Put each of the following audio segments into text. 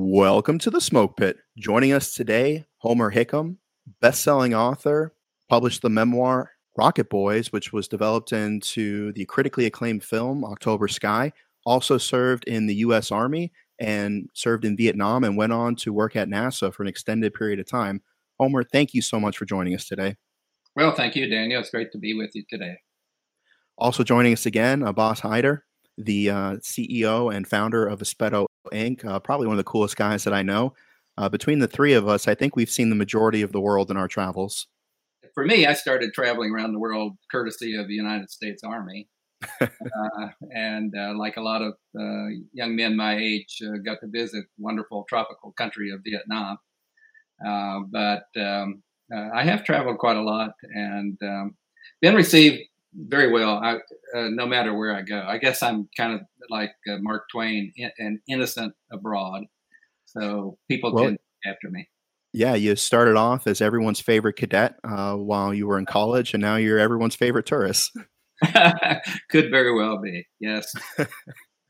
Welcome to the Smoke Pit. Joining us today, Homer Hickam, best-selling author, published the memoir Rocket Boys, which was developed into the critically acclaimed film October Sky. Also served in the U.S. Army and served in Vietnam, and went on to work at NASA for an extended period of time. Homer, thank you so much for joining us today. Well, thank you, Daniel. It's great to be with you today. Also joining us again, Abbas Haider, the uh, CEO and founder of Espeto Inc., uh, probably one of the coolest guys that I know. Uh, between the three of us, I think we've seen the majority of the world in our travels. For me, I started traveling around the world courtesy of the United States Army. Uh, and uh, like a lot of uh, young men my age, got to visit wonderful tropical country of Vietnam. but um, I have traveled quite a lot and um, been received very well. I, uh, no matter where I go, I guess I'm kind of like uh, Mark Twain, in, an innocent abroad. So people well, tend after me. Yeah, you started off as everyone's favorite cadet uh, while you were in college, and now you're everyone's favorite tourist. Could very well be. Yes,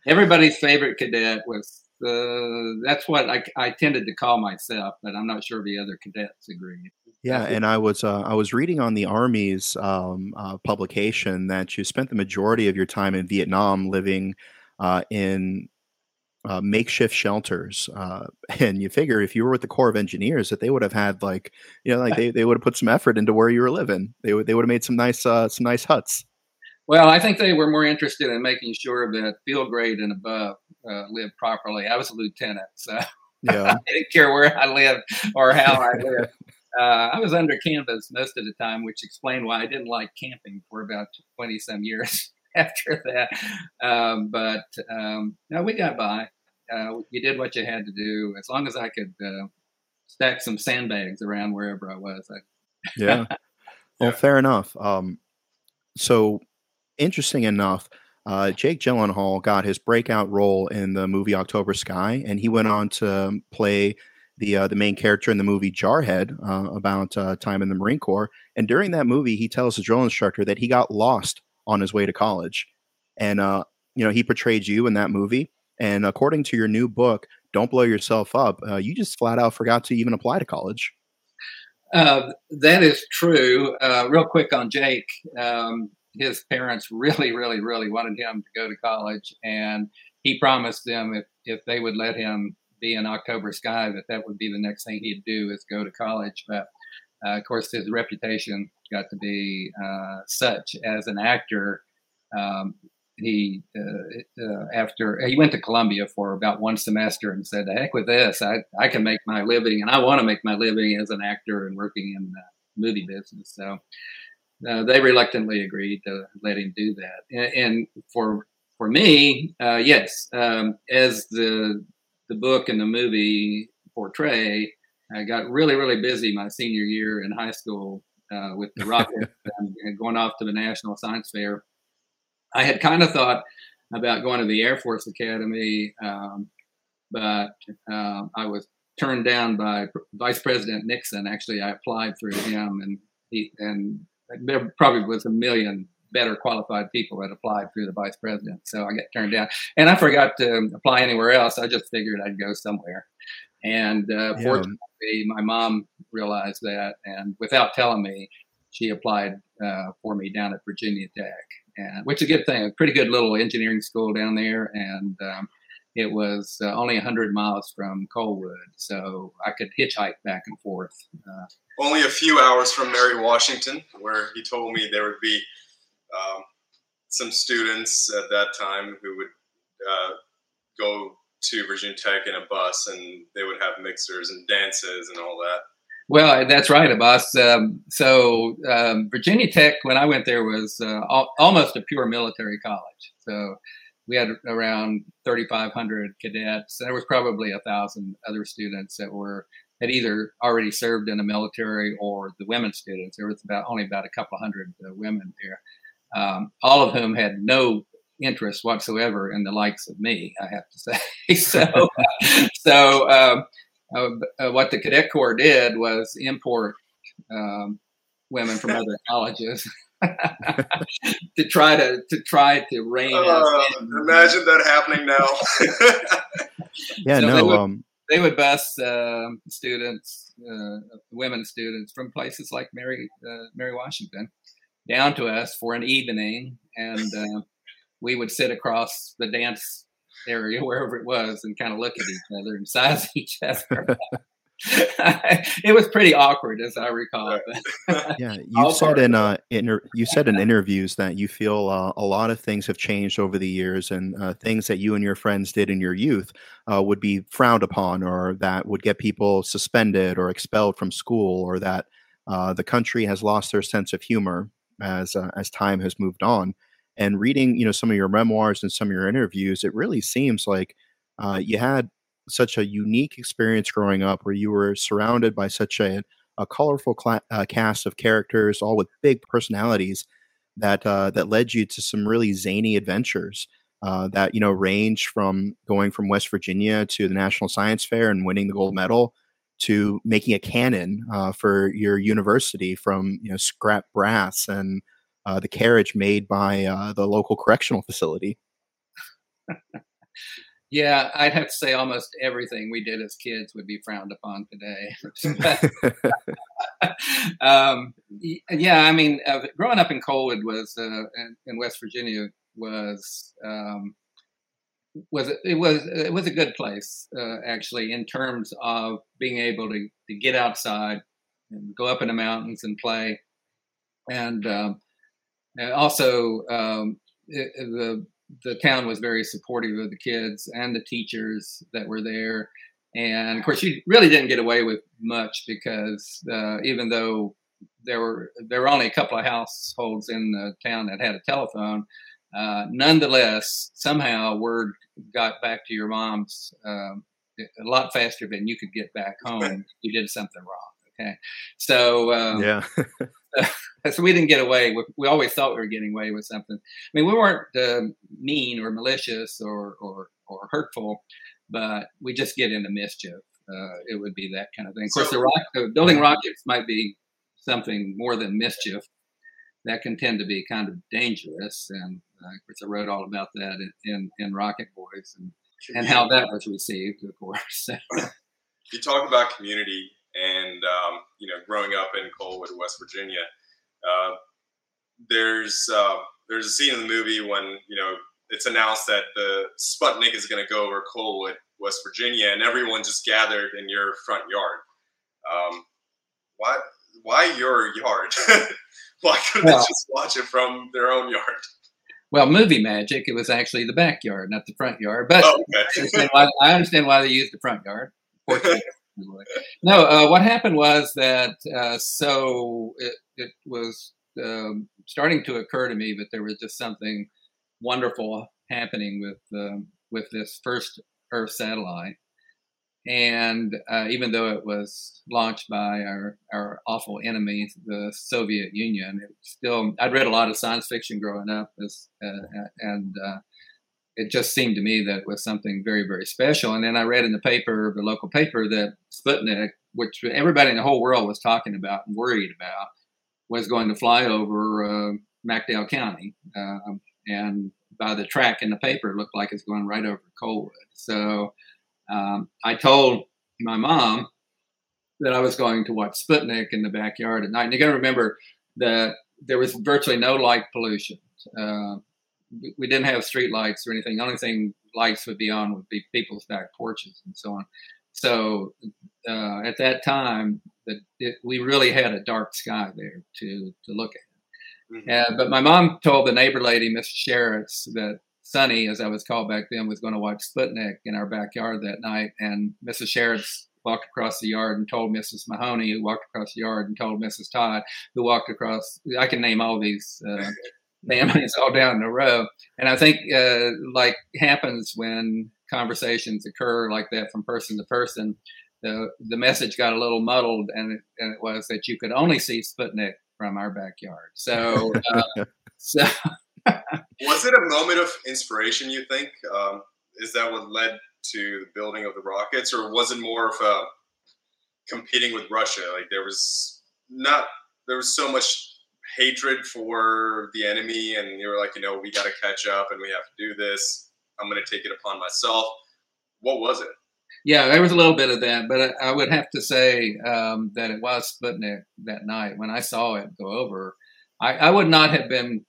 everybody's favorite cadet was. Uh, that's what I, I tended to call myself, but I'm not sure the other cadets agreed. Yeah, and I was uh, I was reading on the Army's um, uh, publication that you spent the majority of your time in Vietnam living uh, in uh, makeshift shelters, uh, and you figure if you were with the Corps of Engineers that they would have had like you know like they, they would have put some effort into where you were living. They would they would have made some nice uh, some nice huts. Well, I think they were more interested in making sure that field grade and above lived properly. I was a lieutenant, so. Yeah. I didn't care where I lived or how I lived uh, I was under canvas most of the time, which explained why I didn't like camping for about 20 some years after that. Um, but um, no, we got by. Uh, you did what you had to do. As long as I could uh, stack some sandbags around wherever I was. I... yeah. Well, fair enough. Um, so interesting enough, uh, Jake Gyllenhaal got his breakout role in the movie October Sky, and he went on to play the uh, the main character in the movie Jarhead uh, about uh, time in the Marine Corps. And during that movie, he tells the drill instructor that he got lost on his way to college, and uh, you know he portrayed you in that movie. And according to your new book, "Don't Blow Yourself Up," uh, you just flat out forgot to even apply to college. Uh, that is true. real quick on Jake, um, his parents really, really, really wanted him to go to college, and he promised them if if they would let him be in October Sky that that would be the next thing he'd do is go to college. But uh, of course, his reputation got to be uh, such as an actor. Um, he uh, uh after he went to Columbia for about one semester and said, "The heck with this! I I can make my living, and I want to make my living as an actor and working in the movie business." So. Uh, they reluctantly agreed to let him do that, and, and for for me, uh, yes, um, as the the book and the movie portray, I got really, really busy my senior year in high school uh, with the rocket and going off to the National Science Fair. I had kind of thought about going to the Air Force Academy, um, but uh, I was turned down by Vice President Nixon. Actually, I applied through him, and he and there probably was a million better qualified people that applied through the vice president. So I got turned down, and I forgot to apply anywhere else. I just figured I'd go somewhere. And uh, yeah. fortunately, my mom realized that, and without telling me, she applied uh, for me down at Virginia Tech, and which is a good thing. A pretty good little engineering school down there, and um, it was uh, only 100 miles from Coalwood, so I could hitchhike back and forth. Uh, only a few hours from Mary Washington, where he told me there would be um, some students at that time who would uh, go to Virginia Tech in a bus, and they would have mixers and dances and all that. Well, that's right, Abbas. Um, so um, Virginia Tech, when I went there, was uh, al- almost a pure military college. So we had around 3,500 cadets. There was probably a thousand other students that were had either already served in the military or the women students. There was about only about a couple hundred uh, women there um, all of whom had no interest whatsoever in the likes of me, I have to say. so, so um, uh, uh, what the Cadet Corps did was import um, women from other colleges. to try to to try to rein uh, imagine that happening now yeah so no would, um they would bus uh, students, uh, women students from places like Mary uh, Mary Washington down to us for an evening, and uh, we would sit across the dance area wherever it was and kind of look at each other and size each other. it was pretty awkward, as I recall. yeah, you said in uh, inter- you said in interviews that you feel uh, a lot of things have changed over the years, and uh, things that you and your friends did in your youth uh, would be frowned upon, or that would get people suspended or expelled from school, or that uh, the country has lost their sense of humor as uh, as time has moved on. And reading, you know, some of your memoirs and some of your interviews, it really seems like you had such a unique experience growing up where you were surrounded by such a, a colorful uh, cast of characters, all with big personalities that uh, that led you to some really zany adventures uh, that you know range from going from West Virginia to the National Science Fair and winning the gold medal to making a cannon uh, for your university from you know scrap brass and uh, the carriage made by uh, the local correctional facility. Yeah, I'd have to say almost everything we did as kids would be frowned upon today. um, yeah, I mean, uh, growing up in Coalwood was uh, in, in, West Virginia was um, was it was it was a good place uh, actually in terms of being able to, to get outside and go up in the mountains and play, and, um, and also um, it, the the town was very supportive of the kids and the teachers that were there. And of course, you really didn't get away with much because uh, even though there were there were only a couple of households in the town that had a telephone, uh, nonetheless, somehow word got back to your mom's um, a lot faster than you could get back home. you did something wrong. Okay, so um, yeah. so we didn't get away. We, we, always thought we were getting away with something. I mean, we weren't uh, mean or malicious or, or, or hurtful, but we just get into mischief. Uh, it would be that kind of thing. Of course, the rock, uh, building rockets might be something more than mischief. That can tend to be kind of dangerous, and of course, I wrote all about that in, in, in Rocket Boys and and how that was received, of course. you talk about community and um, you know, growing up in Coalwood, West Virginia, uh, there's uh, there's a scene in the movie when you know it's announced that the Sputnik is going to go over Coalwood, West Virginia, and everyone just gathered in your front yard. Um, why why your yard? why couldn't well, they just watch it from their own yard? Well, movie magic. It was actually the backyard, not the front yard. But oh, okay. I, understand why, I, understand why, they used the front yard no, uh, what happened was that uh, so it, it was um, starting to occur to me that there was just something wonderful happening with um, with this first Earth satellite, and uh, even though it was launched by our our awful enemy, the Soviet Union, it still I'd read a lot of science fiction growing up, as, uh, and uh, it just seemed to me that was something very, very special. And then I read in the paper, the local paper, that Sputnik, which everybody in the whole world was talking about and worried about, was going to fly over uh, McDowell County. Um, and by the track in the paper, it looked like it's going right over Coalwood. So um, I told my mom that I was going to watch Sputnik in the backyard at night. And you got to remember that there was virtually no light pollution. Uh, we didn't have street lights or anything. The only thing lights would be on would be people's back porches and so on. So uh, at that time, that we really had a dark sky there to to look at. Mm-hmm. Uh, but my mom told the neighbor lady, Miss Sherritts, that Sonny, as I was called back then, was going to watch Sputnik in our backyard that night. And Mrs. Sherritts walked across the yard and told Mrs. Mahoney, who walked across the yard and told Mrs. Todd, who walked across. I can name all these uh, families all down the row. And I think, uh, like happens when conversations occur like that from person to person, the the message got a little muddled, and it, and it was that you could only see Sputnik from our backyard. So, uh, so was it a moment of inspiration? You think um, is that what led to the building of the rockets, or was it more of a competing with Russia? Like there was not there was so much hatred for the enemy, and you were like, you know, we got to catch up, and we have to do this. I'm going to take it upon myself. What was it? Yeah, there was a little bit of that, but I, would have to say um, that it was Sputnik that night when I saw it go over. I, I would not have been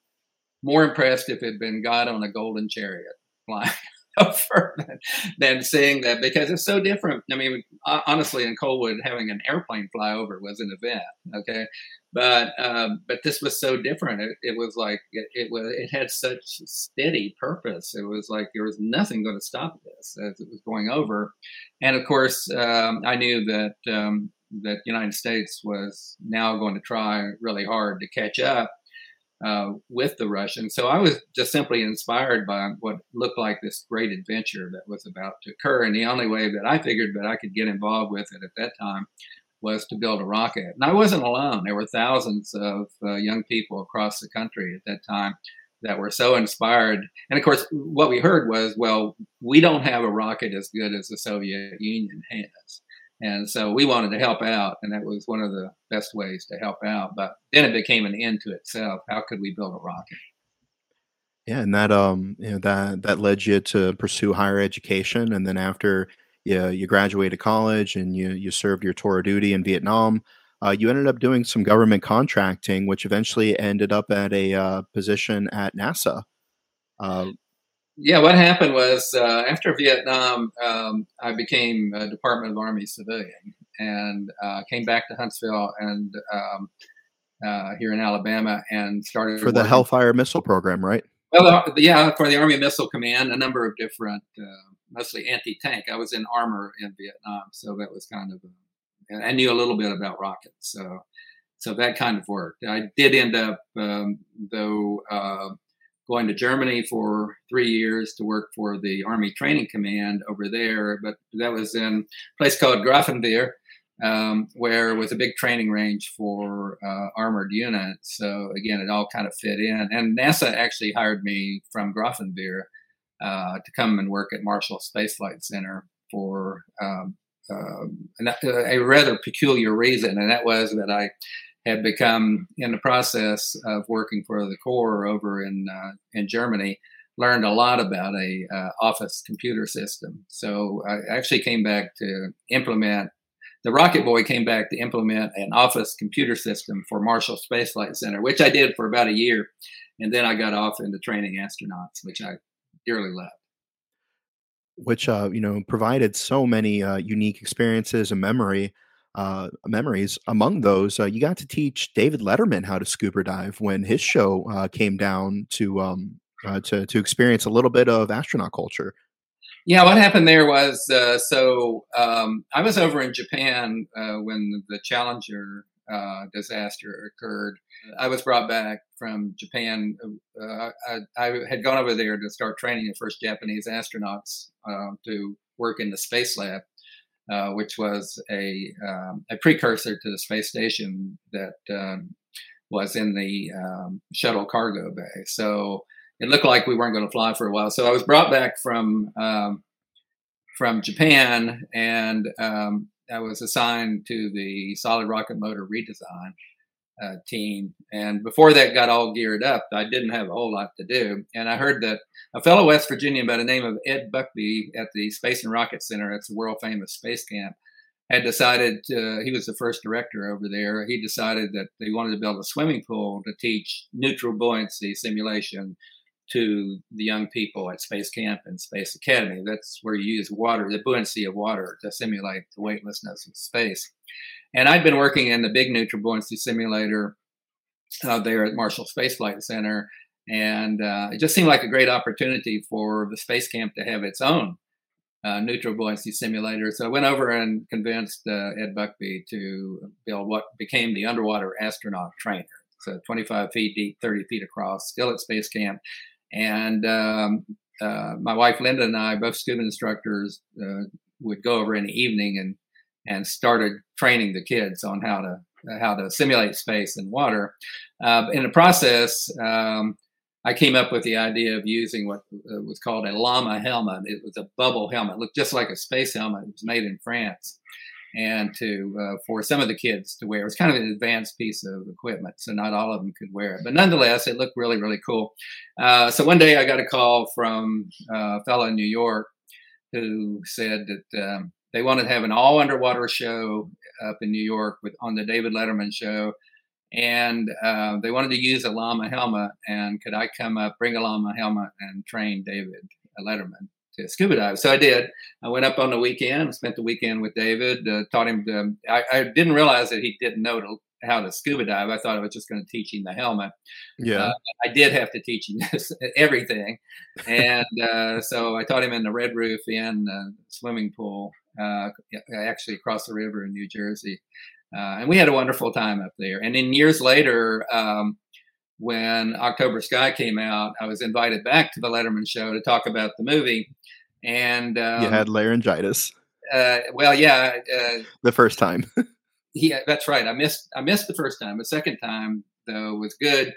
more impressed if it had been God on a golden chariot flying over than, than seeing that because it's so different. I mean, honestly, in Coalwood, having an airplane fly over was an event. Okay, but um, but this was so different. It, it was like it, it, was it had such steady purpose. It was like there was nothing going to stop this as it was going over, and of course, um, I knew that um, that United States was now going to try really hard to catch up uh, with the Russians. So I was just simply inspired by what looked like this great adventure that was about to occur. And the only way that I figured that I could get involved with it at that time was to build a rocket. And I wasn't alone. There were thousands of uh, young people across the country at that time that were so inspired. And of course, what we heard was, well, we don't have a rocket as good as the Soviet Union has. And so we wanted to help out, and that was one of the best ways to help out. But then it became an end to itself. How could we build a rocket? Yeah, and that um, you know, that that led you to pursue higher education, and then after you you graduated college and you you served your tour of duty in Vietnam, uh, you ended up doing some government contracting, which eventually ended up at a uh, position at NASA. Uh, yeah, what happened was uh, after Vietnam, um, I became a Department of Army civilian and uh, came back to Huntsville and um, uh, here in Alabama and started for the. Hellfire missile program, right? Well, yeah, for the Army Missile Command, a number of different, uh, mostly anti-tank. I was in armor in Vietnam, so that was kind of. I knew a little bit about rockets, so so that kind of worked. I did end up, um, though uh, going to Germany for three years to work for the Army Training Command over there. But that was in a place called Grafenwehr, um, where was a big training range for uh, armored units. So again, it all kind of fit in. And NASA actually hired me from Grafenwehr uh, to come and work at Marshall Space Flight Center for um, uh, a rather peculiar reason, and that was that I had become in the process of working for the Corps over in uh, in Germany. Learned a lot about a uh, office computer system. So I actually came back to implement. The Rocket Boy came back to implement an office computer system for Marshall Space Flight Center, which I did for about a year, and then I got off into training astronauts, which I dearly loved which uh, you know provided so many uh, unique experiences and memory uh, memories. Among those, uh, you got to teach David Letterman how to scuba dive when his show uh, came down to um, uh, to to experience a little bit of astronaut culture. Yeah, what happened there was uh, so um, I was over in Japan uh, when the Challenger disaster occurred. I was brought back from Japan. I, I, had gone over there to start training the first Japanese astronauts to work in the space lab uh, which was a, um, a precursor to the space station that um, was in the um, shuttle cargo bay. So it looked like we weren't going to fly for a while. So I was brought back from um, from Japan, and um, I was assigned to the solid rocket motor redesign uh, team. And before that got all geared up, I didn't have a whole lot to do. And I heard that a fellow West Virginian by the name of Ed Buckbee at the Space and Rocket Center, it's a world famous space camp, had decided to, he was the first director over there. He decided that they wanted to build a swimming pool to teach neutral buoyancy simulation to the young people at Space Camp and Space Academy. That's where you use water, the buoyancy of water, to simulate the weightlessness of space. And I'd been working in the big neutral buoyancy simulator uh, there at Marshall Space Flight Center. And uh, it just seemed like a great opportunity for the space camp to have its own uh, neutral buoyancy simulator. So I went over and convinced uh, Ed Buckbee to build what became the underwater astronaut trainer. So 25 feet deep, 30 feet across, still at space camp. And um, uh, my wife Linda and I, both scuba instructors, uh, would go over in the evening and and started training the kids on how to how to simulate space and water. Uh, in the process, um, I came up with the idea of using what uh, was called a llama helmet. It was a bubble helmet, it looked just like a space helmet. It was made in France, and to uh, for some of the kids to wear. It was kind of an advanced piece of equipment, so not all of them could wear it, but nonetheless, it looked really really cool. Uh, so one day I got a call from uh, a fellow in New York who said that um, they wanted to have an all underwater show up in New York with on the David Letterman show, and uh, they wanted to use a llama helmet. And could I come up, bring a llama helmet, and train David Letterman scuba dive? So I did. I went up on the weekend, spent the weekend with David, uh, taught him. To, I, I, didn't realize that he didn't know to, how to scuba dive. I thought I was just going to teach him the helmet. Yeah, uh, I did have to teach him this, everything, and uh, so I taught him in the Red Roof Inn uh, swimming pool, uh, actually across the river in New Jersey, uh, and we had a wonderful time up there. And then years later. Um, when October Sky came out, I was invited back to the Letterman show to talk about the movie. And um, you had laryngitis. Uh, well, yeah. the first time. yeah, that's right. I missed I missed the first time. The second time though was good.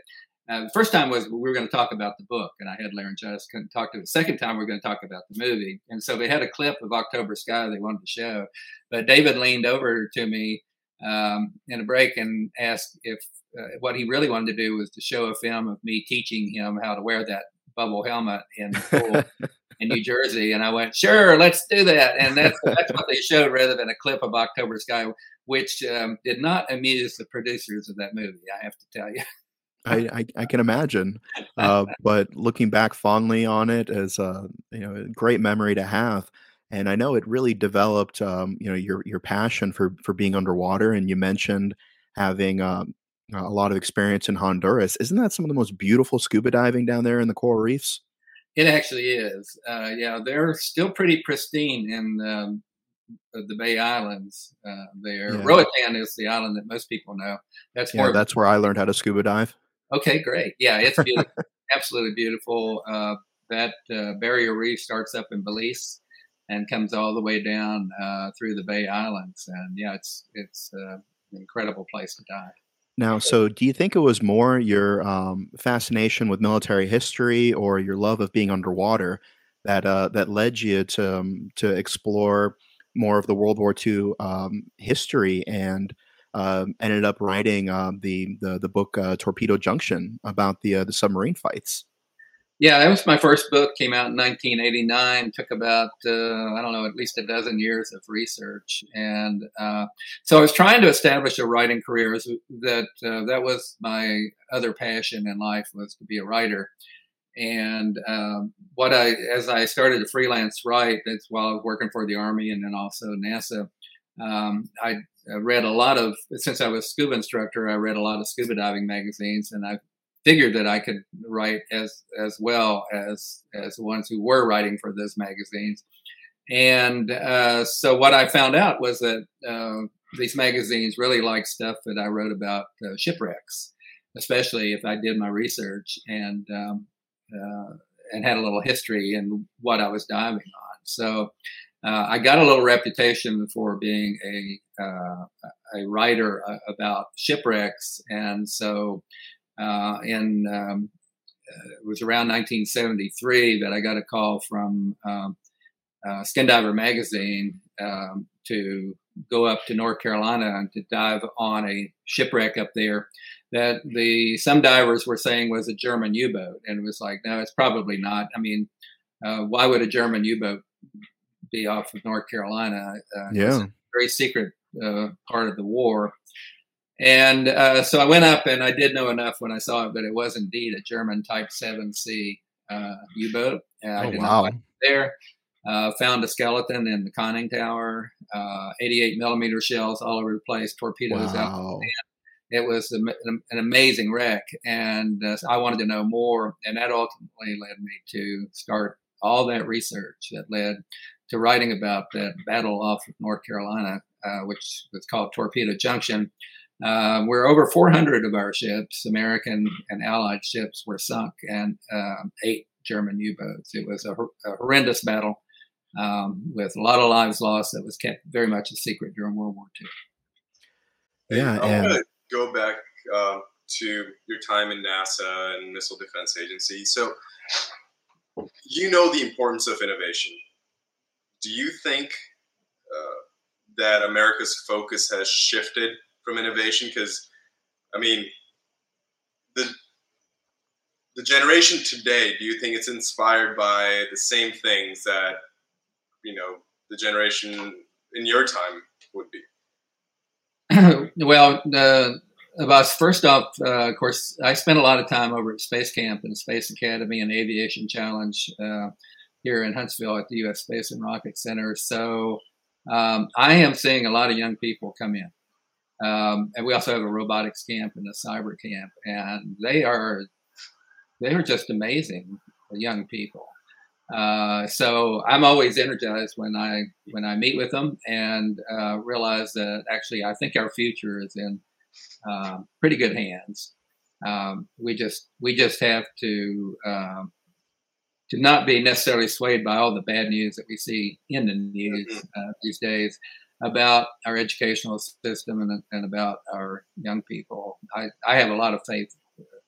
Uh, the first time was we were going to talk about the book, and I had laryngitis, couldn't talk to it. The second time we are going to talk about the movie, and so they had a clip of October Sky they wanted to show, but David leaned over to me um, in a break and asked if uh, what he really wanted to do was to show a film of me teaching him how to wear that bubble helmet in pool in New Jersey, and I went, "Sure, let's do that." And that's that's what they showed rather than a clip of October Sky which um, did not amuse the producers of that movie. I have to tell you. I, I, I, can imagine, uh, but looking back fondly on it as a you know a great memory to have, and I know it really developed um, you know your your passion for for being underwater, and you mentioned having um, a lot of experience in Honduras. Isn't that some of the most beautiful scuba diving down there in the coral reefs? It actually is. Uh, yeah, they're still pretty pristine in um, the Bay Islands uh, there. Yeah. Roatan is the island that most people know. That's yeah, where that's where I learned how to scuba dive. Okay, great. Yeah, it's beautiful. absolutely beautiful. Uh, that uh, barrier reef starts up in Belize and comes all the way down uh, through the Bay Islands, and yeah, it's it's uh, an incredible place to dive. Now, so do you think it was more your um, fascination with military history or your love of being underwater that uh, that led you to um, to explore more of the World War II um, history and um, ended up writing uh, the, the the book uh, Torpedo Junction about the uh, the submarine fights. Yeah, that was my first book. Came out in 1989. Took about uh, I don't know at least a dozen years of research, and uh, so I was trying to establish a writing career. That uh, that was my other passion in life was to be a writer. And um, what I, as I started to freelance write, that's while I was working for the Army and then also NASA. Um, I, I read a lot of, since I was scuba instructor, I read a lot of scuba diving magazines, and I figured that I could write as as well as as the ones who were writing for those magazines. And uh, so what I found out was that uh, these magazines really like stuff that I wrote about uh, shipwrecks, especially if I did my research. And um, uh, and had a little history in what I was diving on. So uh, I got a little reputation for being a uh, a writer about shipwrecks, and so uh, in um, uh, it was around 1973 that I got a call from um, Skin Diver magazine um, to go up to North Carolina and to dive on a shipwreck up there that the some divers were saying was a German U-boat, and it was like, no, it's probably not. I mean, uh, why would a German U-boat be off of North Carolina? Uh, yeah, very secret uh, part of the war. And uh, so I went up, and I did know enough when I saw it that it was indeed a German Type 7C uh, U-boat. oh, wow! There. Uh, found a skeleton in the conning tower, 88 millimeter shells all over the place, torpedoes wow. out it was an amazing wreck, and uh, I wanted to know more, and that ultimately led me to start all that research that led to writing about that battle off of North Carolina, uh, which was called Torpedo Junction, uh, where over 400 of our ships, American and Allied ships, were sunk, and um, eight German U-boats. It was a, a horrendous battle um, with a lot of lives lost that was kept very much a secret during World War II. Yeah, and go back um, to your time in NASA and Missile Defense Agency. So you know the importance of innovation. Do you think uh, that America's focus has shifted from innovation? Because, I mean, the the generation today, do you think it's inspired by the same things that you know the generation in your time would be? well, about first off, uh, of course, I spent a lot of time over at Space Camp and Space Academy and Aviation Challenge uh, here in Huntsville at the U.S. Space and Rocket Center. So um, I am seeing a lot of young people come in. Um, and we also have a robotics camp and a cyber camp, and they are they are just amazing young people. Uh, so I'm always energized when I when I meet with them and uh, realize that actually I think our future is in uh, pretty good hands. Um, we just we just have to um, to not be necessarily swayed by all the bad news that we see in the news uh, these days about our educational system and, and, about our young people. I, I have a lot of faith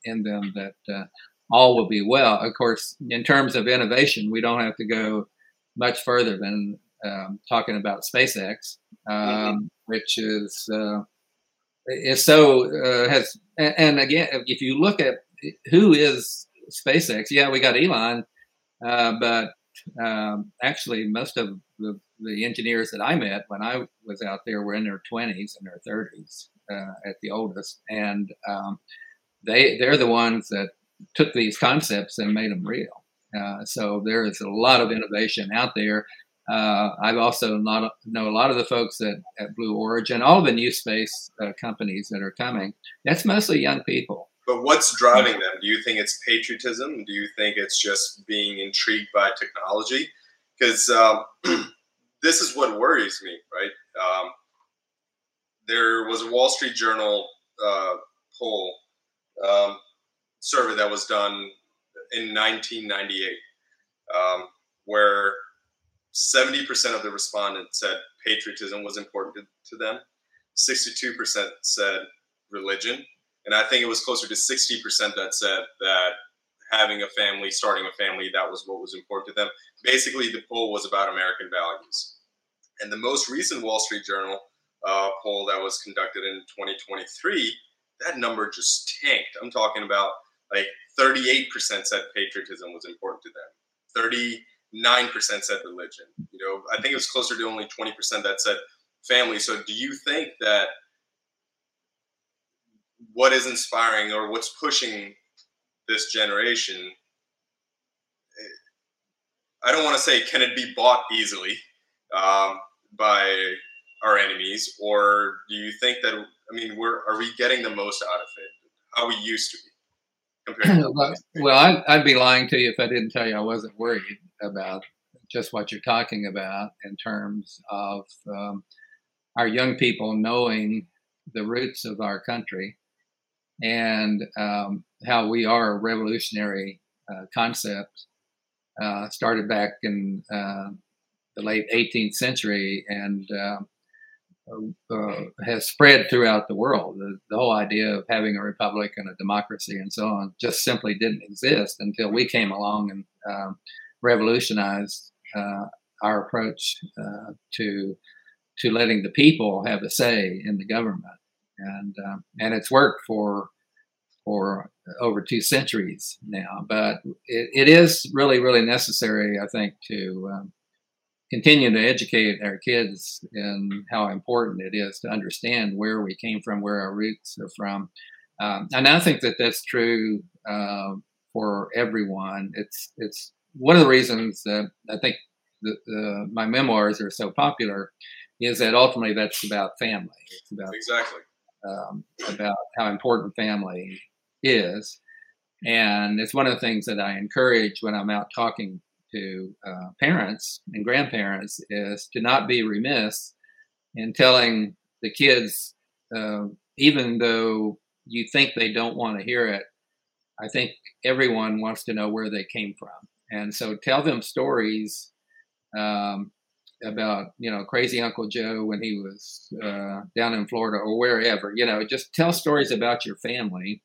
in them that uh, all will be well. Of course, in terms of innovation, we don't have to go much further than um, talking about SpaceX, um, mm-hmm. which is uh, is so uh, has and, and, again, if you look at who is SpaceX, yeah, we got Elon, uh, but um, actually, most of the, the, engineers that I met when I was out there were in their 20s and their 30s uh, at the oldest, and um, they they're the ones that took these concepts and made them real. Uh, so there is a lot of innovation out there. Uh, I've also not, know a lot of the folks at, at Blue Origin, all the new space uh, companies that are coming. That's mostly young people. But what's driving them? Do you think it's patriotism? Do you think it's just being intrigued by technology? Because um, this is what worries me, right? Um, there was a Wall Street Journal uh, poll um, survey that was done in 1998, um, where 70% of the respondents said patriotism was important to, to them. 62% said religion. And I think it was closer to 60% that said that having a family, starting a family, that was what was important to them. Basically, the poll was about American values. And the most recent Wall Street Journal uh, poll that was conducted in 2023, that number just tanked. I'm talking about like 38% said patriotism was important to them. 39% said religion. You know, I think it was closer to only 20% that said family. So do you think that what is inspiring or what's pushing this generation I don't want to say can it be bought easily um, by our enemies, or do you think that I mean, we're are we getting the most out of it? How we used to be? well, I'd, I'd, be lying to you if I didn't tell you I wasn't worried about just what you're talking about in terms of um, our young people knowing the roots of our country and um, how we are a revolutionary uh, concept. Uh, started back in uh, the late 18th century and um, uh, has spread throughout the world. The, the, whole idea of having a republic and a democracy and so on just simply didn't exist until we came along and um, revolutionized uh, our approach uh, to to letting the people have a say in the government, and and it's worked for for over two centuries now. But it, it is really really necessary, I think, to um, continue to educate our kids in how important it is to understand where we came from, where our roots are from. Um, and I think that that's true uh, for everyone. It's it's one of the reasons that I think the, my memoirs are so popular is that ultimately that's about family. It's about exactly um, about how important family is, and it's one of the things that I encourage when I'm out talking to uh, parents and grandparents is to not be remiss in telling the kids, uh, even though you think they don't want to hear it, I think everyone wants to know where they came from. And so tell them stories um, about, you know, crazy Uncle Joe when he was uh, down in Florida or wherever. You know, just tell stories about your family.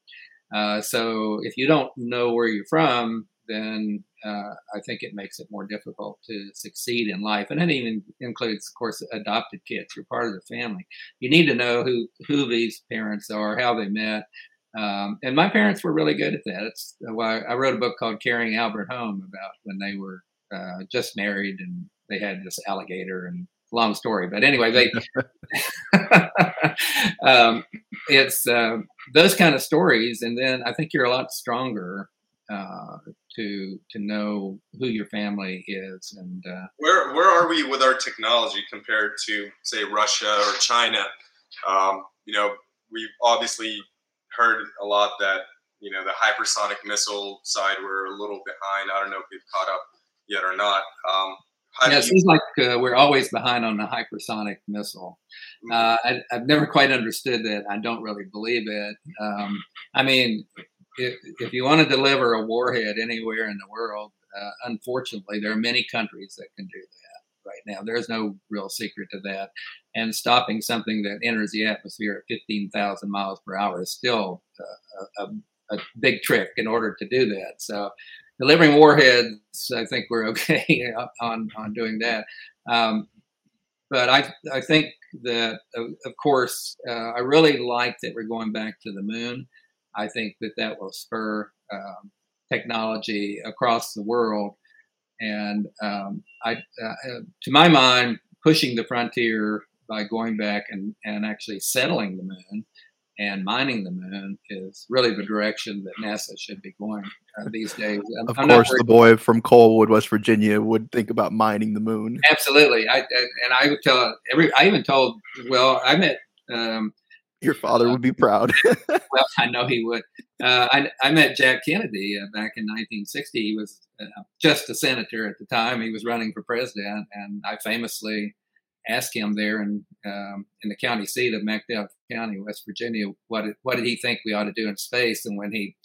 Uh, so if you don't know where you're from, then uh, I think it makes it more difficult to succeed in life. And that even includes, of course, adopted kids. You're part of the family. You need to know who who these parents are, how they met. Um, and my parents were really good at that. It's why I wrote a book called "Carrying Albert Home" about when they were uh, just married and they had this alligator and long story, but anyway, they um, it's uh, those kind of stories, and then I think you're a lot stronger uh, to to know who your family is and uh, where where are we with our technology compared to say Russia or China? Um, you know, we've obviously heard a lot that you know the hypersonic missile side we're a little behind. I don't know if we've caught up yet or not. Um, yeah, it seems like uh, we're always behind on the hypersonic missile. Mm-hmm. Uh, I, have never quite understood that. I don't really believe it. Um, I mean, if, if you want to deliver a warhead anywhere in the world, uh, unfortunately, there are many countries that can do that right now. There's no real secret to that. And stopping something that enters the atmosphere at 15,000 miles per hour is still a, a, a big trick in order to do that. So, delivering warheads, I think we're okay on on doing that. Um, but I I think that of course uh, I really like that we're going back to the moon. I think that that will spur um, technology across the world. And um, I, uh, to my mind, pushing the frontier by going back and, and actually settling the moon and mining the moon is really the direction that NASA should be going uh, these days. I'm, of I'm course, the boy from Coalwood, West Virginia, would think about mining the moon. Absolutely, I, and I would tell every. I even told. Well, I met um, your father would be proud. well, I know he would. Uh, I, I met Jack Kennedy uh, back in 1960. He was uh, just a senator at the time. He was running for president, and I famously asked him there in um, in the county seat of McDowell County, West Virginia, what did, what did he think we ought to do in space? And when he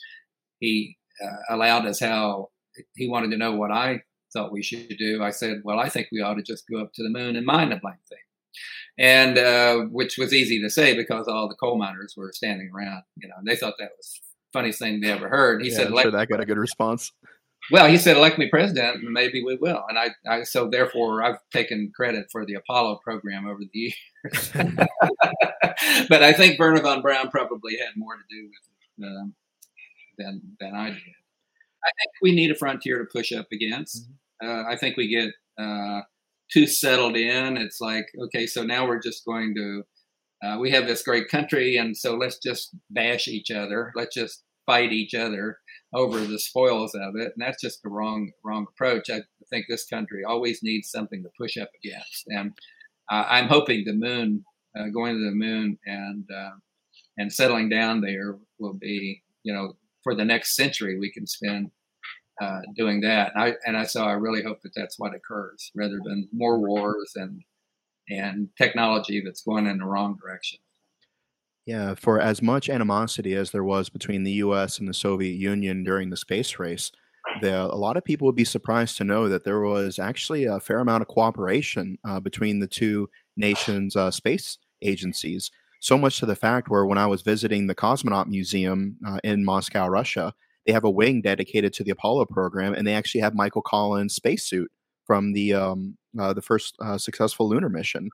he uh, allowed us how he wanted to know what I thought we should do, I said, well, I think we ought to just go up to the moon and mine the blank thing and uh, which was easy to say because all the coal miners were standing around. You know, and they thought that was funniest thing they ever heard. He yeah, said, sure "That got a good response." Well, he said, "Elect me president, and maybe we will." And I, I so therefore, I've taken credit for the Apollo program over the years. but I think Wernher von Braun probably had more to do with it um, than than I did. I think we need a frontier to push up against. Mm-hmm. Uh, I think we get uh, too settled in. It's like, okay, so now we're just going to, uh, we have this great country, and so let's just bash each other. Let's just fight each other over the spoils of it, and that's just the wrong wrong approach. I think this country always needs something to push up against, and uh, I'm hoping the moon, uh, going to the moon, and uh, and settling down there will be, you know, for the next century we can spend uh, doing that. And I, and I so I really hope that that's what occurs rather than more wars and and technology that's going in the wrong direction. Yeah, for as much animosity as there was between the U.S. and the Soviet Union during the space race, the, a lot of people would be surprised to know that there was actually a fair amount of cooperation uh, between the two nations' uh, space agencies. So much to the fact where when I was visiting the Cosmonaut Museum uh, in Moscow, Russia, they have a wing dedicated to the Apollo program, and they actually have Michael Collins' spacesuit from the um, uh, the first uh, successful lunar mission.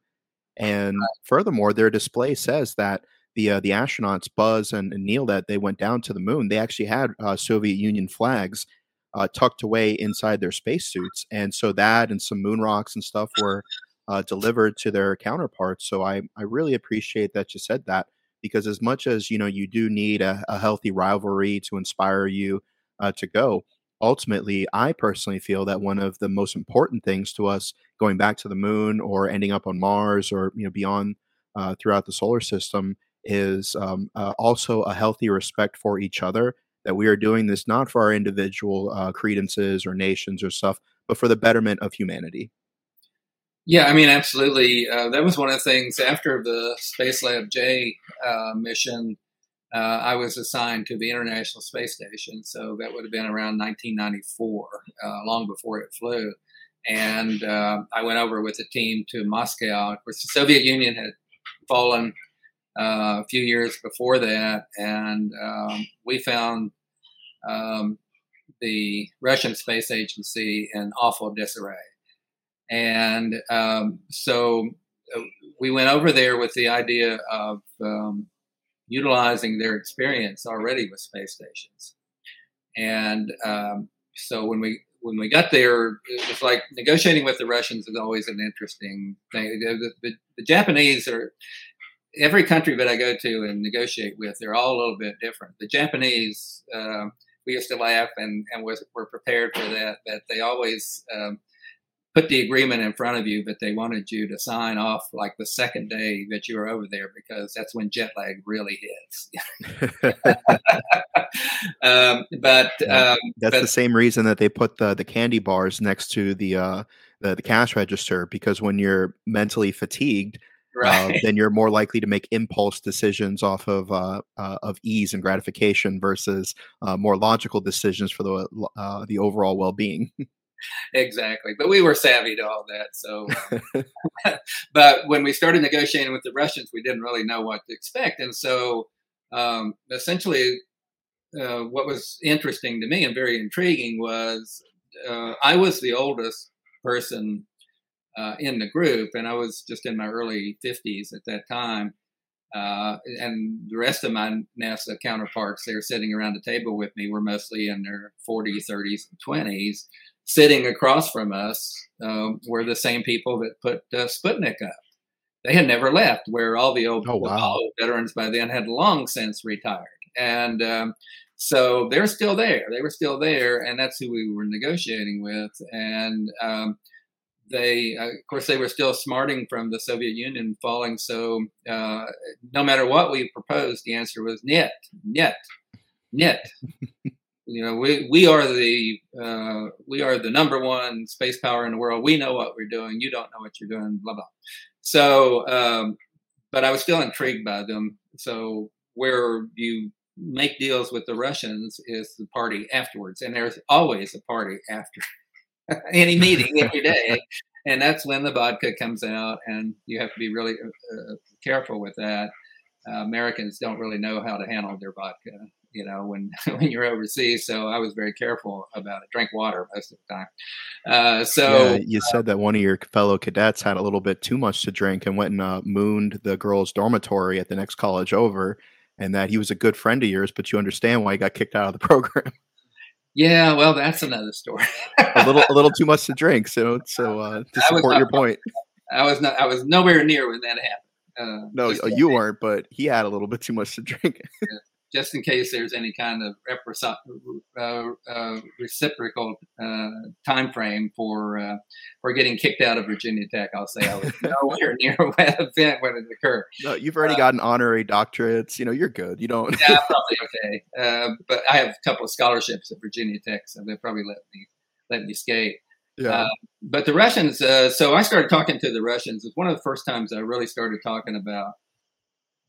And furthermore, their display says that the uh, the astronauts Buzz and, and, Neil that they went down to the moon, they actually had uh, Soviet Union flags uh, tucked away inside their spacesuits, and so that and some moon rocks and stuff were uh, delivered to their counterparts. So I I really appreciate that you said that because as much as you know you do need a, a healthy rivalry to inspire you uh, to go ultimately i personally feel that one of the most important things to us going back to the moon or ending up on mars or you know beyond uh, throughout the solar system is um, uh, also a healthy respect for each other that we are doing this not for our individual uh, credences or nations or stuff but for the betterment of humanity yeah, I mean, absolutely. Uh, that was one of the things after the Space Lab J uh, mission. Uh, I was assigned to the International Space Station, so that would have been around 1994, uh, long before it flew. And I went over with a team to Moscow. Of course, the Soviet Union had fallen uh, a few years before that, and um, we found um, the Russian Space Agency in awful disarray and um, so uh, we went over there with the idea of um, utilizing their experience already with space stations. And um, so when we when we got there, it was like negotiating with the Russians is always an interesting thing. The, the, the, Japanese are every country that I go to and negotiate with, they're all a little bit different. The Japanese, uh, we used to laugh and and was were prepared for that. That they always um, put the agreement in front of you, but they wanted you to sign off like the second day that you were over there because that's when jet lag really hits. um, but yeah, um, that's but, the same reason that they put the the candy bars next to the uh, the, the cash register because when you're mentally fatigued. Uh, right. Uh, then you're more likely to make impulse decisions off of uh, uh, of ease and gratification versus uh, more logical decisions for the the overall well being. exactly. But we were savvy to all that. So, uh, but when we started negotiating with the Russians, we didn't really know what to expect. And so, um, essentially, uh, what was interesting to me and very intriguing was uh, I was the oldest person uh, in the group, and I was just in my early 50s at that time. Uh, and the rest of my NASA counterparts, they were sitting around the table with me, were mostly in their 40s, 30s, and 20s sitting across from us um, were the same people that put uh, Sputnik up. They had never left, where all the old oh, wow. veterans by then had long since retired. And um, so they're still there. They were still there, and that's who we were negotiating with. And um, they, uh, of course, they were still smarting from the Soviet Union falling. So uh, no matter what we proposed, the answer was net, net, net. you know we we are the uh, we are the number one space power in the world we know what we're doing you don't know what you're doing blah blah so um, but i was still intrigued by them so where you make deals with the russians is the party afterwards and there's always a party after any meeting every day and that's when the vodka comes out and you have to be really uh, careful with that uh, americans don't really know how to handle their vodka you know, when when you're overseas. So I was very careful about it. Drink water most of the time. Uh, so yeah, you said that one of your fellow cadets had a little bit too much to drink and went and uh, mooned the girls' dormitory at the next college over, and that he was a good friend of yours, but you understand why he got kicked out of the program. Yeah, well, that's another story. a little, a little too much to drink. So, so uh, to support your point, I was not, I was nowhere near when that happened. Uh, no, you weren't, but he had a little bit too much to drink. yeah just in case there's any kind of uh, uh, reciprocal uh, time frame for uh, for getting kicked out of Virginia Tech. I'll say I was nowhere near that event when it occurred. No, you've already uh, gotten honorary doctorates. You know, you're good. You don't. yeah, probably okay. Uh, but I have a couple of scholarships at Virginia Tech, so they probably let me let me skate. Yeah. but the Russians. so I started talking to the Russians. It's one of the first times I really started talking about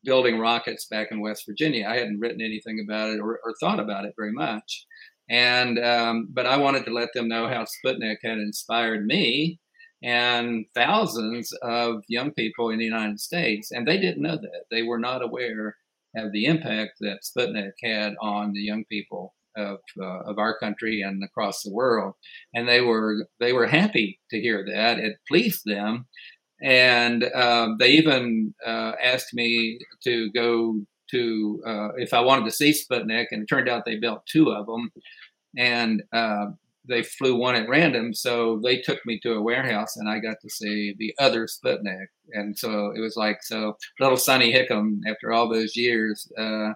building rockets back in West Virginia. I hadn't written anything about it or, or thought about it very much. And um, but I wanted to let them know how Sputnik had inspired me and thousands of young people in the United States, and they didn't know that. They were not aware of the impact that Sputnik had on the young people of uh, of our country and across the world. And they were they were happy to hear that. It pleased them and um, they even uh, asked me to go to uh, if I wanted to see Sputnik, and it turned out they built two of them, and uh, they flew one at random. So they took me to a warehouse, and I got to see the other Sputnik, and so it was like so little Sonny Hickam after all those years uh,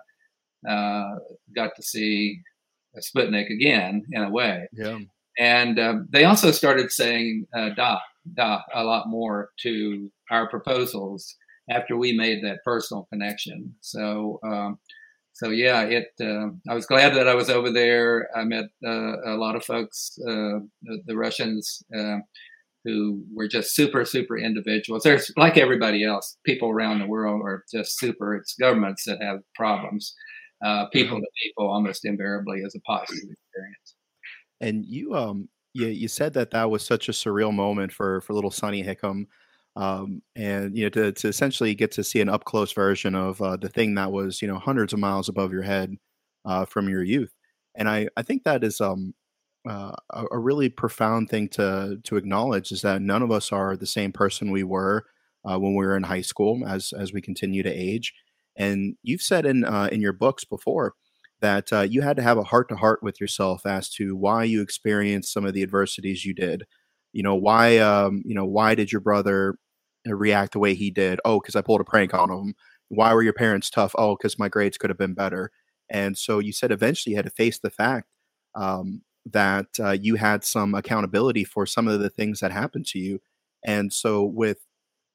uh, got to see Sputnik again in a way. Yeah. And um, they also started saying uh, "da" uh, a lot more to our proposals after we made that personal connection. So, um, so yeah, it. Uh, I was glad that I was over there. I met uh, a lot of folks, uh, the, the, Russians, uh, who were just super, super individuals. There's like everybody else, people around the world are just super. It's governments that have problems. Uh, people mm-hmm. to people, almost invariably, is a positive experience. And you, um, you, you said that that was such a surreal moment for for little Sonny Hickam, um, and you know to to essentially get to see an up close version of uh, the thing that was you know hundreds of miles above your head uh, from your youth, and I I think that is um uh, a, a, really profound thing to to acknowledge is that none of us are the same person we were uh, when we were in high school as as we continue to age, and you've said in uh, in your books before that uh, you had to have a heart to heart with yourself as to why you experienced some of the adversities you did. You know why um, you know why did your brother uh, react the way he did? Oh, because I pulled a prank on him. Why were your parents tough? Oh, because my grades could have been better. And so you said eventually you had to face the fact um, that uh, you had some accountability for some of the things that happened to you. And so with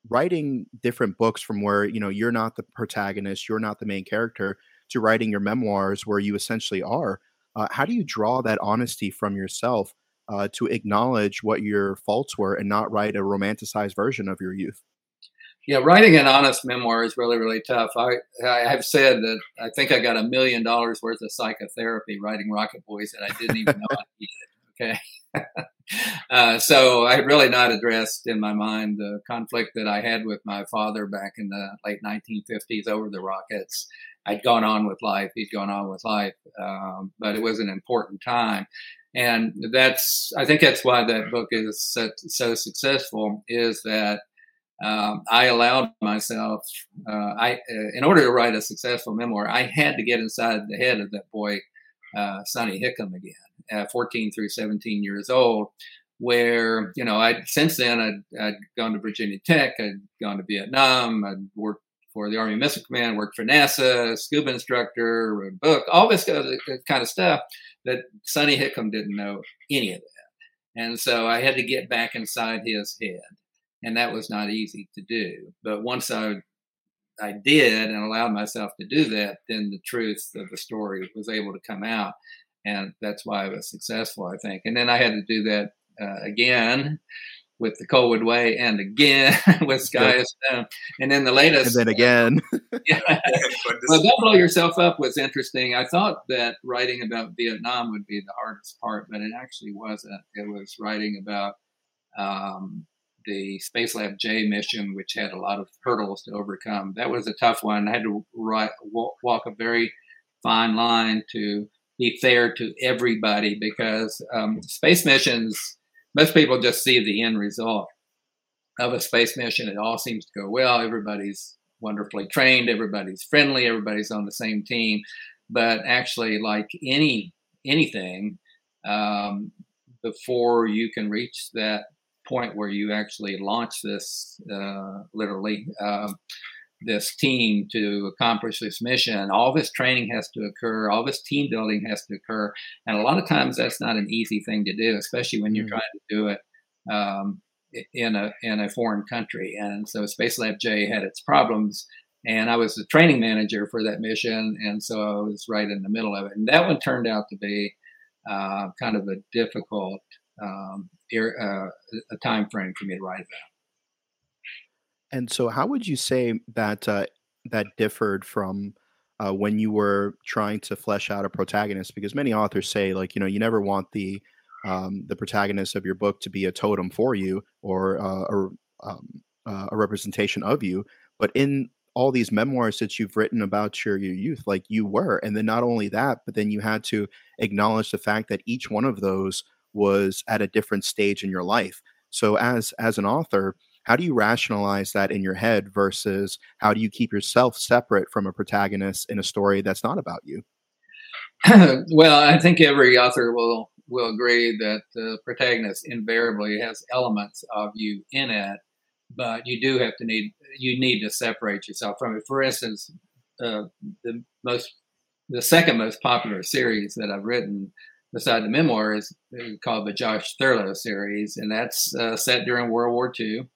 writing different books from where you know you're not the protagonist, you're not the main character, to writing your memoirs where you essentially are. Uh, how do you draw that honesty from yourself uh, to acknowledge what your faults were and not write a romanticized version of your youth? Yeah, writing an honest memoir is really, really tough. I, I have said that I think I got a million dollars worth of psychotherapy writing Rocket Boys that I didn't even know I needed. Okay. uh, so I really not addressed in my mind the conflict that I had with my father back in the late 1950s over the Rockets. I'd gone on with life. He'd gone on with life. Um, but it was an important time. And that's, I think that's why that book is so, so successful is that um, I allowed myself, uh, I, uh, in order to write a successful memoir, I had to get inside the head of that boy, uh, Sonny Hickam again, 14 through 17 years old, where, you know, I, since then I'd, I'd gone to Virginia Tech, I'd gone to Vietnam, I'd worked for the Army Missile Command, worked for NASA, scuba instructor, wrote a book, all this uh, kind of stuff that Sonny Hickam didn't know any of that. And so I had to get back inside his head. And that was not easy to do. But once I I did and allowed myself to do that, then the truth of the story was able to come out. And that's why I was successful, I think. And then I had to do that uh, again with the Coalwood Way and again with Sky of Stone. And then the latest. And then again. yeah. well, Don't Blow Yourself Up was interesting. I thought that writing about Vietnam would be the hardest part, but it actually wasn't. It was writing about um, the Spacelab J mission, which had a lot of hurdles to overcome. That was a tough one. I had to write, walk a very fine line to be fair to everybody because um, space missions most people just see the end result of a space mission. It all seems to go well. Everybody's wonderfully trained. Everybody's friendly. Everybody's on the same team. But actually, like any anything, um, before you can reach that point where you actually launch this, uh, literally, um, this team to accomplish this mission. All this training has to occur, all this team building has to occur. And a lot of times that's not an easy thing to do, especially when you're mm-hmm. trying to do it um, in a in a foreign country. And so Spacelab J had its problems. And I was the training manager for that mission, and so I was right in the middle of it. And that one turned out to be uh, kind of a difficult um, uh, a time frame for me to write about. And so, how would you say that uh, that differed from uh, when you were trying to flesh out a protagonist? Because many authors say, like, you know, you never want the um, the protagonist of your book to be a totem for you or uh, a, um, uh, a representation of you. But in all these memoirs that you've written about your, your youth, like you were, and then not only that, but then you had to acknowledge the fact that each one of those was at a different stage in your life. So, as as an author, how do you rationalize that in your head versus how do you keep yourself separate from a protagonist in a story that's not about you? well, I think every author will will agree that the protagonist invariably has elements of you in it, but you do have to need you need to separate yourself from it. For instance, uh, the most the second most popular series that I've written beside the memoir is called the Josh Thurlow series, and that's uh, set during World War II.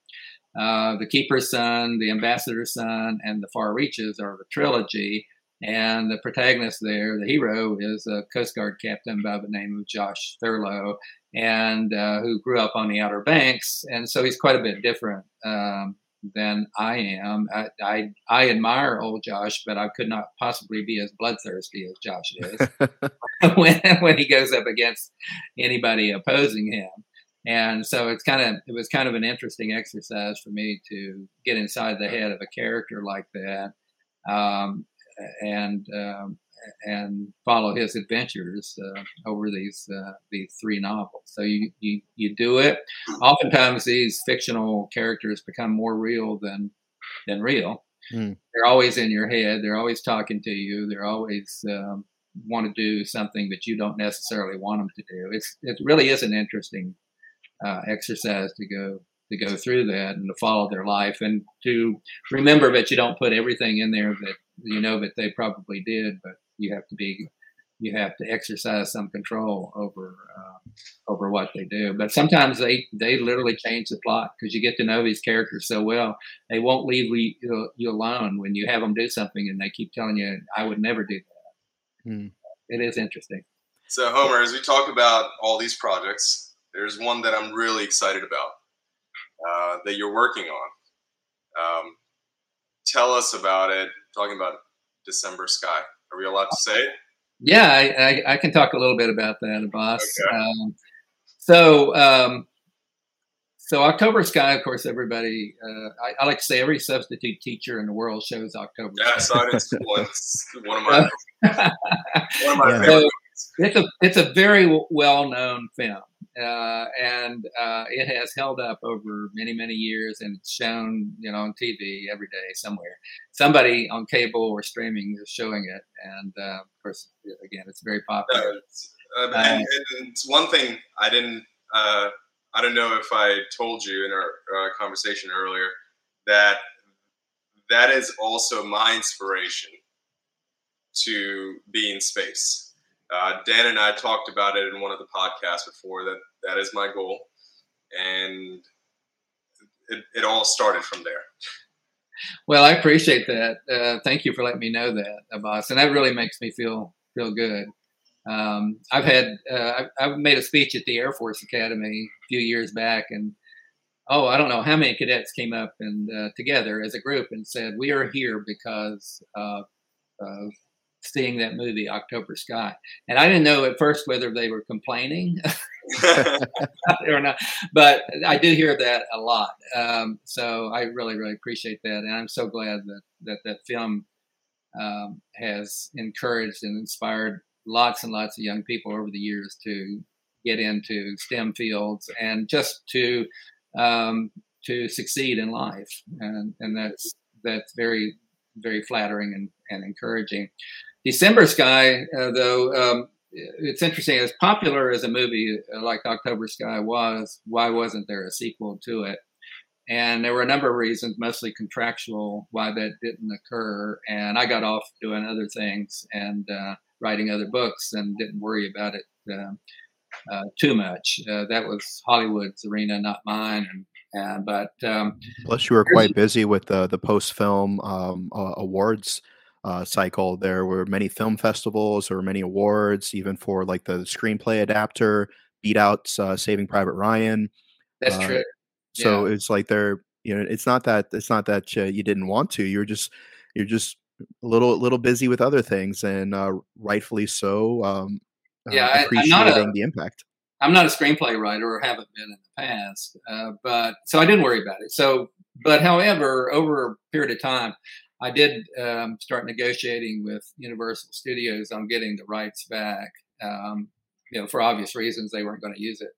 Uh, the Keeper's Son, The Ambassador's Son, and The Far Reaches are the trilogy. And the protagonist there, the hero, is a Coast Guard captain by the name of Josh Thurlow, and uh, who grew up on the Outer Banks. And so he's quite a bit different um, than I am. I, I, I admire old Josh, but I could not possibly be as bloodthirsty as Josh is when when he goes up against anybody opposing him. And so it's kind of it was kind of an interesting exercise for me to get inside the head of a character like that, um, and um, and follow his adventures uh, over these uh, these three novels. So you, you you do it. Oftentimes, these fictional characters become more real than than real. Mm. They're always in your head. They're always talking to you. They're always um, want to do something that you don't necessarily want them to do. It's it really is an interesting uh, exercise to go to go through that and to follow their life and to remember that you don't put everything in there that you know that they probably did, but you have to be you have to exercise some control over uh, over what they do. But sometimes they they literally change the plot because you get to know these characters so well. They won't leave you, you alone when you have them do something, and they keep telling you, "I would never do that." Hmm. It is interesting. So, Homer, as we talk about all these projects, there's one that I'm really excited about uh, that you're working on. Um, tell us about it. Talking about December Sky. Are we allowed to say it? Yeah, I, I, I, can talk a little bit about that, boss. Okay. Um, so, um, so October Sky, of course, everybody. Uh, I, I, like to say every substitute teacher in the world shows October. Yeah, Sky. I saw it in. One of my one of my yeah. favorite. So it's a it's a very well known film, uh, and uh, it has held up over many many years, and it's shown you know on TV every day somewhere. Somebody on cable or streaming is showing it, and uh, of course, again, it's very popular. No, it's, uh, and, and, it's one thing I didn't. Uh, I don't know if I told you in our conversation earlier that that is also my inspiration to be in space uh, Dan and I talked about it in one of the podcasts before. That that is my goal, and it, it all started from there. Well, I appreciate that. Uh, thank you for letting me know that, Abbas, and that really makes me feel feel good. Um, I've had uh, I've made a speech at the Air Force Academy a few years back, and oh, I don't know how many cadets came up and uh, together as a group and said, "We are here because of seeing that movie October Sky, and I didn't know at first whether they were complaining or not, but I did hear that a lot. Um, so I really, really appreciate that, and I'm so glad that that that film um, has encouraged and inspired lots and lots of young people over the years to get into STEM fields and just to um, to succeed in life, and and that's that's very very flattering and, and encouraging. December Sky, uh, though, um, it's interesting. As popular as a movie uh, like October Sky was, why wasn't there a sequel to it? And there were a number of reasons, mostly contractual, why that didn't occur. And I got off doing other things and uh, writing other books and didn't worry about it uh, uh, too much. Uh, that was Hollywood's arena, not mine. And uh, but um, plus, you were quite busy with the the post film um, awards uh, cycle. There were many film festivals, there were many awards, even for like the screenplay adapter, beat out uh, Saving Private Ryan. That's uh, true. So it's like they're you know it's not that it's not that uh, you didn't want to. You're just you're just a little a little busy with other things, and uh, rightfully so. Um, yeah, I, appreciating the impact. I'm not a screenplay writer or haven't been in the past, uh, but so I didn't worry about it. So, but however, over a period of time, I did um, start negotiating with Universal Studios on getting the rights back. Um, you know, for obvious reasons, they weren't going to use it.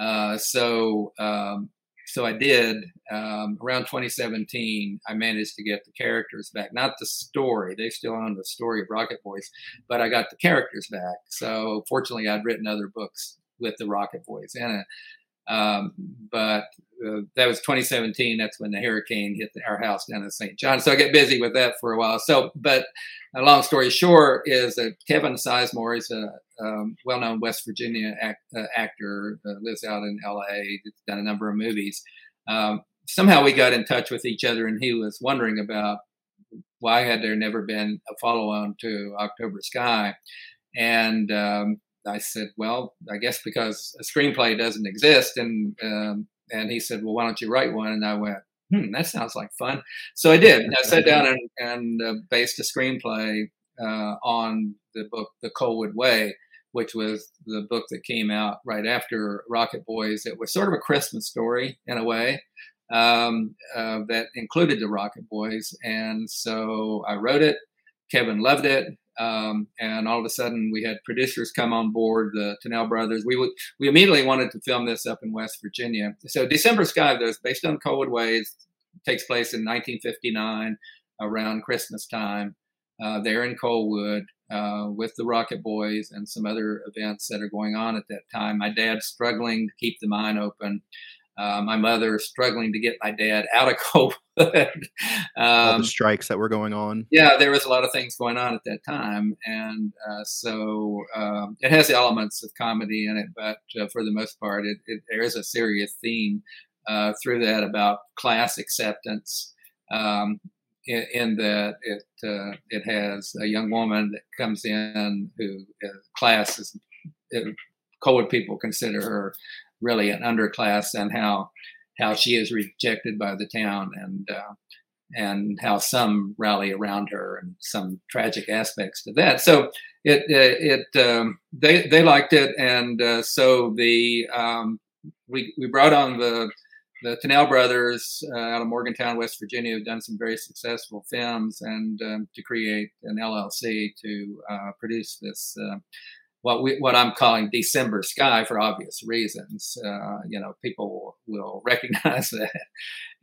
Uh, so, um, so I did. Um, around 2017, I managed to get the characters back. Not the story; they still own the story of Rocket Boys, but I got the characters back. So, fortunately, I'd written other books with the Rocket Boys in it. Um, but uh, that was 2017. That's when the hurricane hit our house down in St. John. So I get busy with that for a while. So, but a long story short is that Kevin Sizemore is a um, well-known West Virginia act, uh, actor, uh, lives out in LA, done a number of movies. Um, somehow we got in touch with each other, and he was wondering about why had there never been a follow-on to October Sky, and um, I said, well, I guess because a screenplay doesn't exist. And, um, and he said, well, why don't you write one? And I went, hmm, that sounds like fun. So I did. I sat down and, and uh, based a screenplay uh, on the book, The Coalwood Way, which was the book that came out right after Rocket Boys. It was sort of a Christmas story in a way um, uh, that included the Rocket Boys. And so I wrote it. Kevin loved it. Um, and all of a sudden, we had producers come on board, the Tunnell brothers. We would, we immediately wanted to film this up in West Virginia. So December Sky, though, is based on Coalwood Ways, takes place in 1959 around Christmas time. Uh, there in Colwood, uh, with the Rocket Boys and some other events that are going on at that time. My dad's struggling to keep the mine open. Uh, my mother struggling to get my dad out of Coalwood. All the um, strikes that were going on. Yeah, there was a lot of things going on at that time, and uh, so um, it has elements of comedy in it, but uh, for the most part, it, it, there is a serious theme uh, through that about class acceptance. Um, in, in, that it uh, it has a young woman that comes in who uh, class is Coalwood people consider her really an underclass and how how she is rejected by the town and uh, and how some rally around her and some tragic aspects to that. So it it, it um, they they liked it and uh, so the um, we we brought on the the Tunnell brothers uh, out of Morgantown, West Virginia, have done some very successful films, and um, to create an LLC to uh, produce this uh, what we what I'm calling December Sky for obvious reasons. Uh, you know, people will recognize that,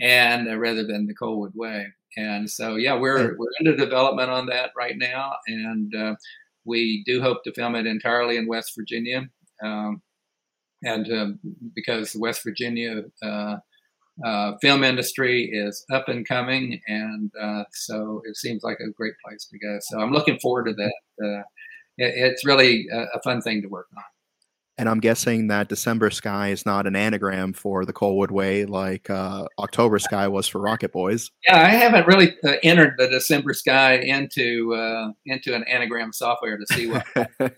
and uh, rather than the Coalwood Way. And so, yeah, we're we're into development on that right now, and uh, we do hope to film it entirely in West Virginia. Um, and um, because the West Virginia uh, uh, film industry is up and coming, and uh, so it seems like a great place to go. So I'm looking forward to that it's really a, a fun thing to work on. And I'm guessing that December Sky is not an anagram for the Coalwood Way like uh, October Sky was for Rocket Boys. Yeah, I haven't really uh, entered the December Sky into uh, into an anagram software to see what.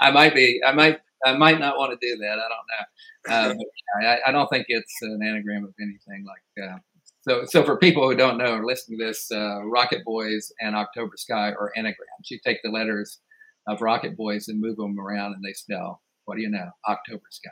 I might be. I might. I might not want to do that. I don't know. Uh, but I, I, don't think it's an anagram of anything like uh, so, so for people who don't know or listening to this, uh, Rocket Boys and October Sky are anagrams. You take the letters of Rocket Boys and move them around, and they spell what do you know? October Sky.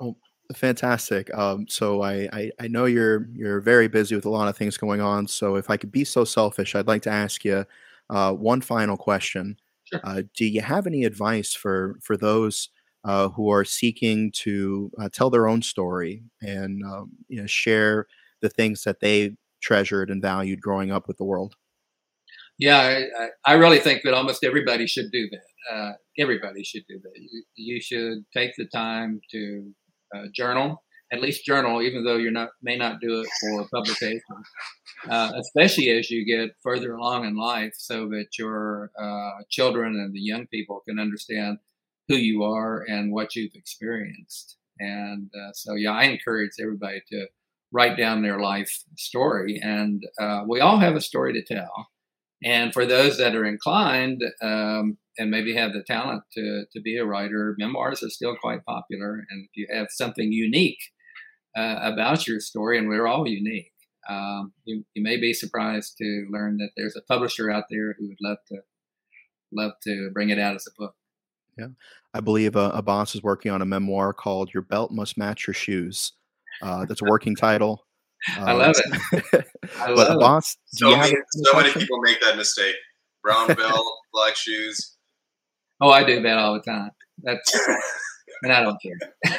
Well, fantastic. Um, so I, I, I know you're you're very busy with a lot of things going on. So if I could be so selfish, I'd like to ask you uh, one final question. Sure. Uh, do you have any advice for for those? Uh, who are seeking to uh, tell their own story and um, you know, share the things that they treasured and valued growing up with the world. Yeah, I, I really think that almost everybody should do that. Uh, everybody should do that. You, you, should take the time to uh, journal, at least journal, even though you're not may not do it for publication. Uh, especially as you get further along in life, so that your uh, children and the young people can understand who you are and what you've experienced. And uh, so, yeah, I encourage everybody to write down their life story. And uh, we all have a story to tell. And for those that are inclined um, and maybe have the talent to, to be a writer, memoirs are still quite popular. And if you have something unique uh, about your story, and we're all unique, um, you, you may be surprised to learn that there's a publisher out there who would love to love to bring it out as a book. Yeah. I believe a, Abbas is working on a memoir called Your Belt Must Match Your Shoes. Uh, that's a working title. Uh, I love it. I love but boss, so, many, so many people make that mistake. Brown belt, black shoes. Oh, I do that all the time. That's and I don't care.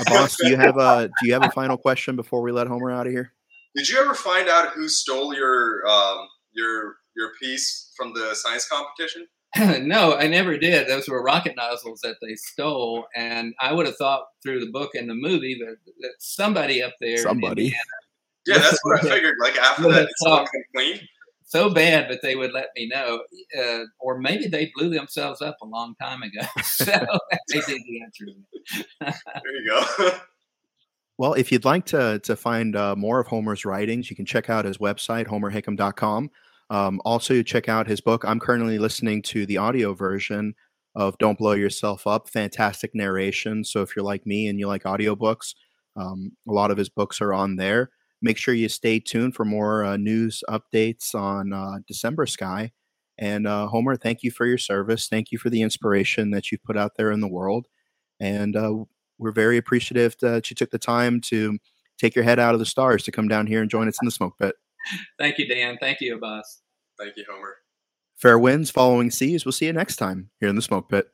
Uh, boss, do you have a do you have a final question before we let Homer out of here? Did you ever find out who stole your um, your your piece from the science competition? no, I never did. Those were rocket nozzles that they stole, and I would have thought through the book and the movie that, that somebody up there, somebody, yeah, that's what I figured. Like after that, it's all clean. So bad, but they would let me know, uh, or maybe they blew themselves up a long time ago. so they did the answer. there you go. Well, if you'd like to to find uh, more of Homer's writings, you can check out his website, homerhickam.com. Um, also, check out his book. I'm currently listening to the audio version of Don't Blow Yourself Up. Fantastic narration. So, if you're like me and you like audiobooks, um, a lot of his books are on there. Make sure you stay tuned for more uh, news updates on uh, December Sky. And uh, Homer, thank you for your service. Thank you for the inspiration that you've put out there in the world. And uh, we're very appreciative that you took the time to take your head out of the stars to come down here and join us in the smoke pit. Thank you, Dan. Thank you, Abbas. Thank you, Homer. Fair winds, following seas. We'll see you next time here in the smoke pit.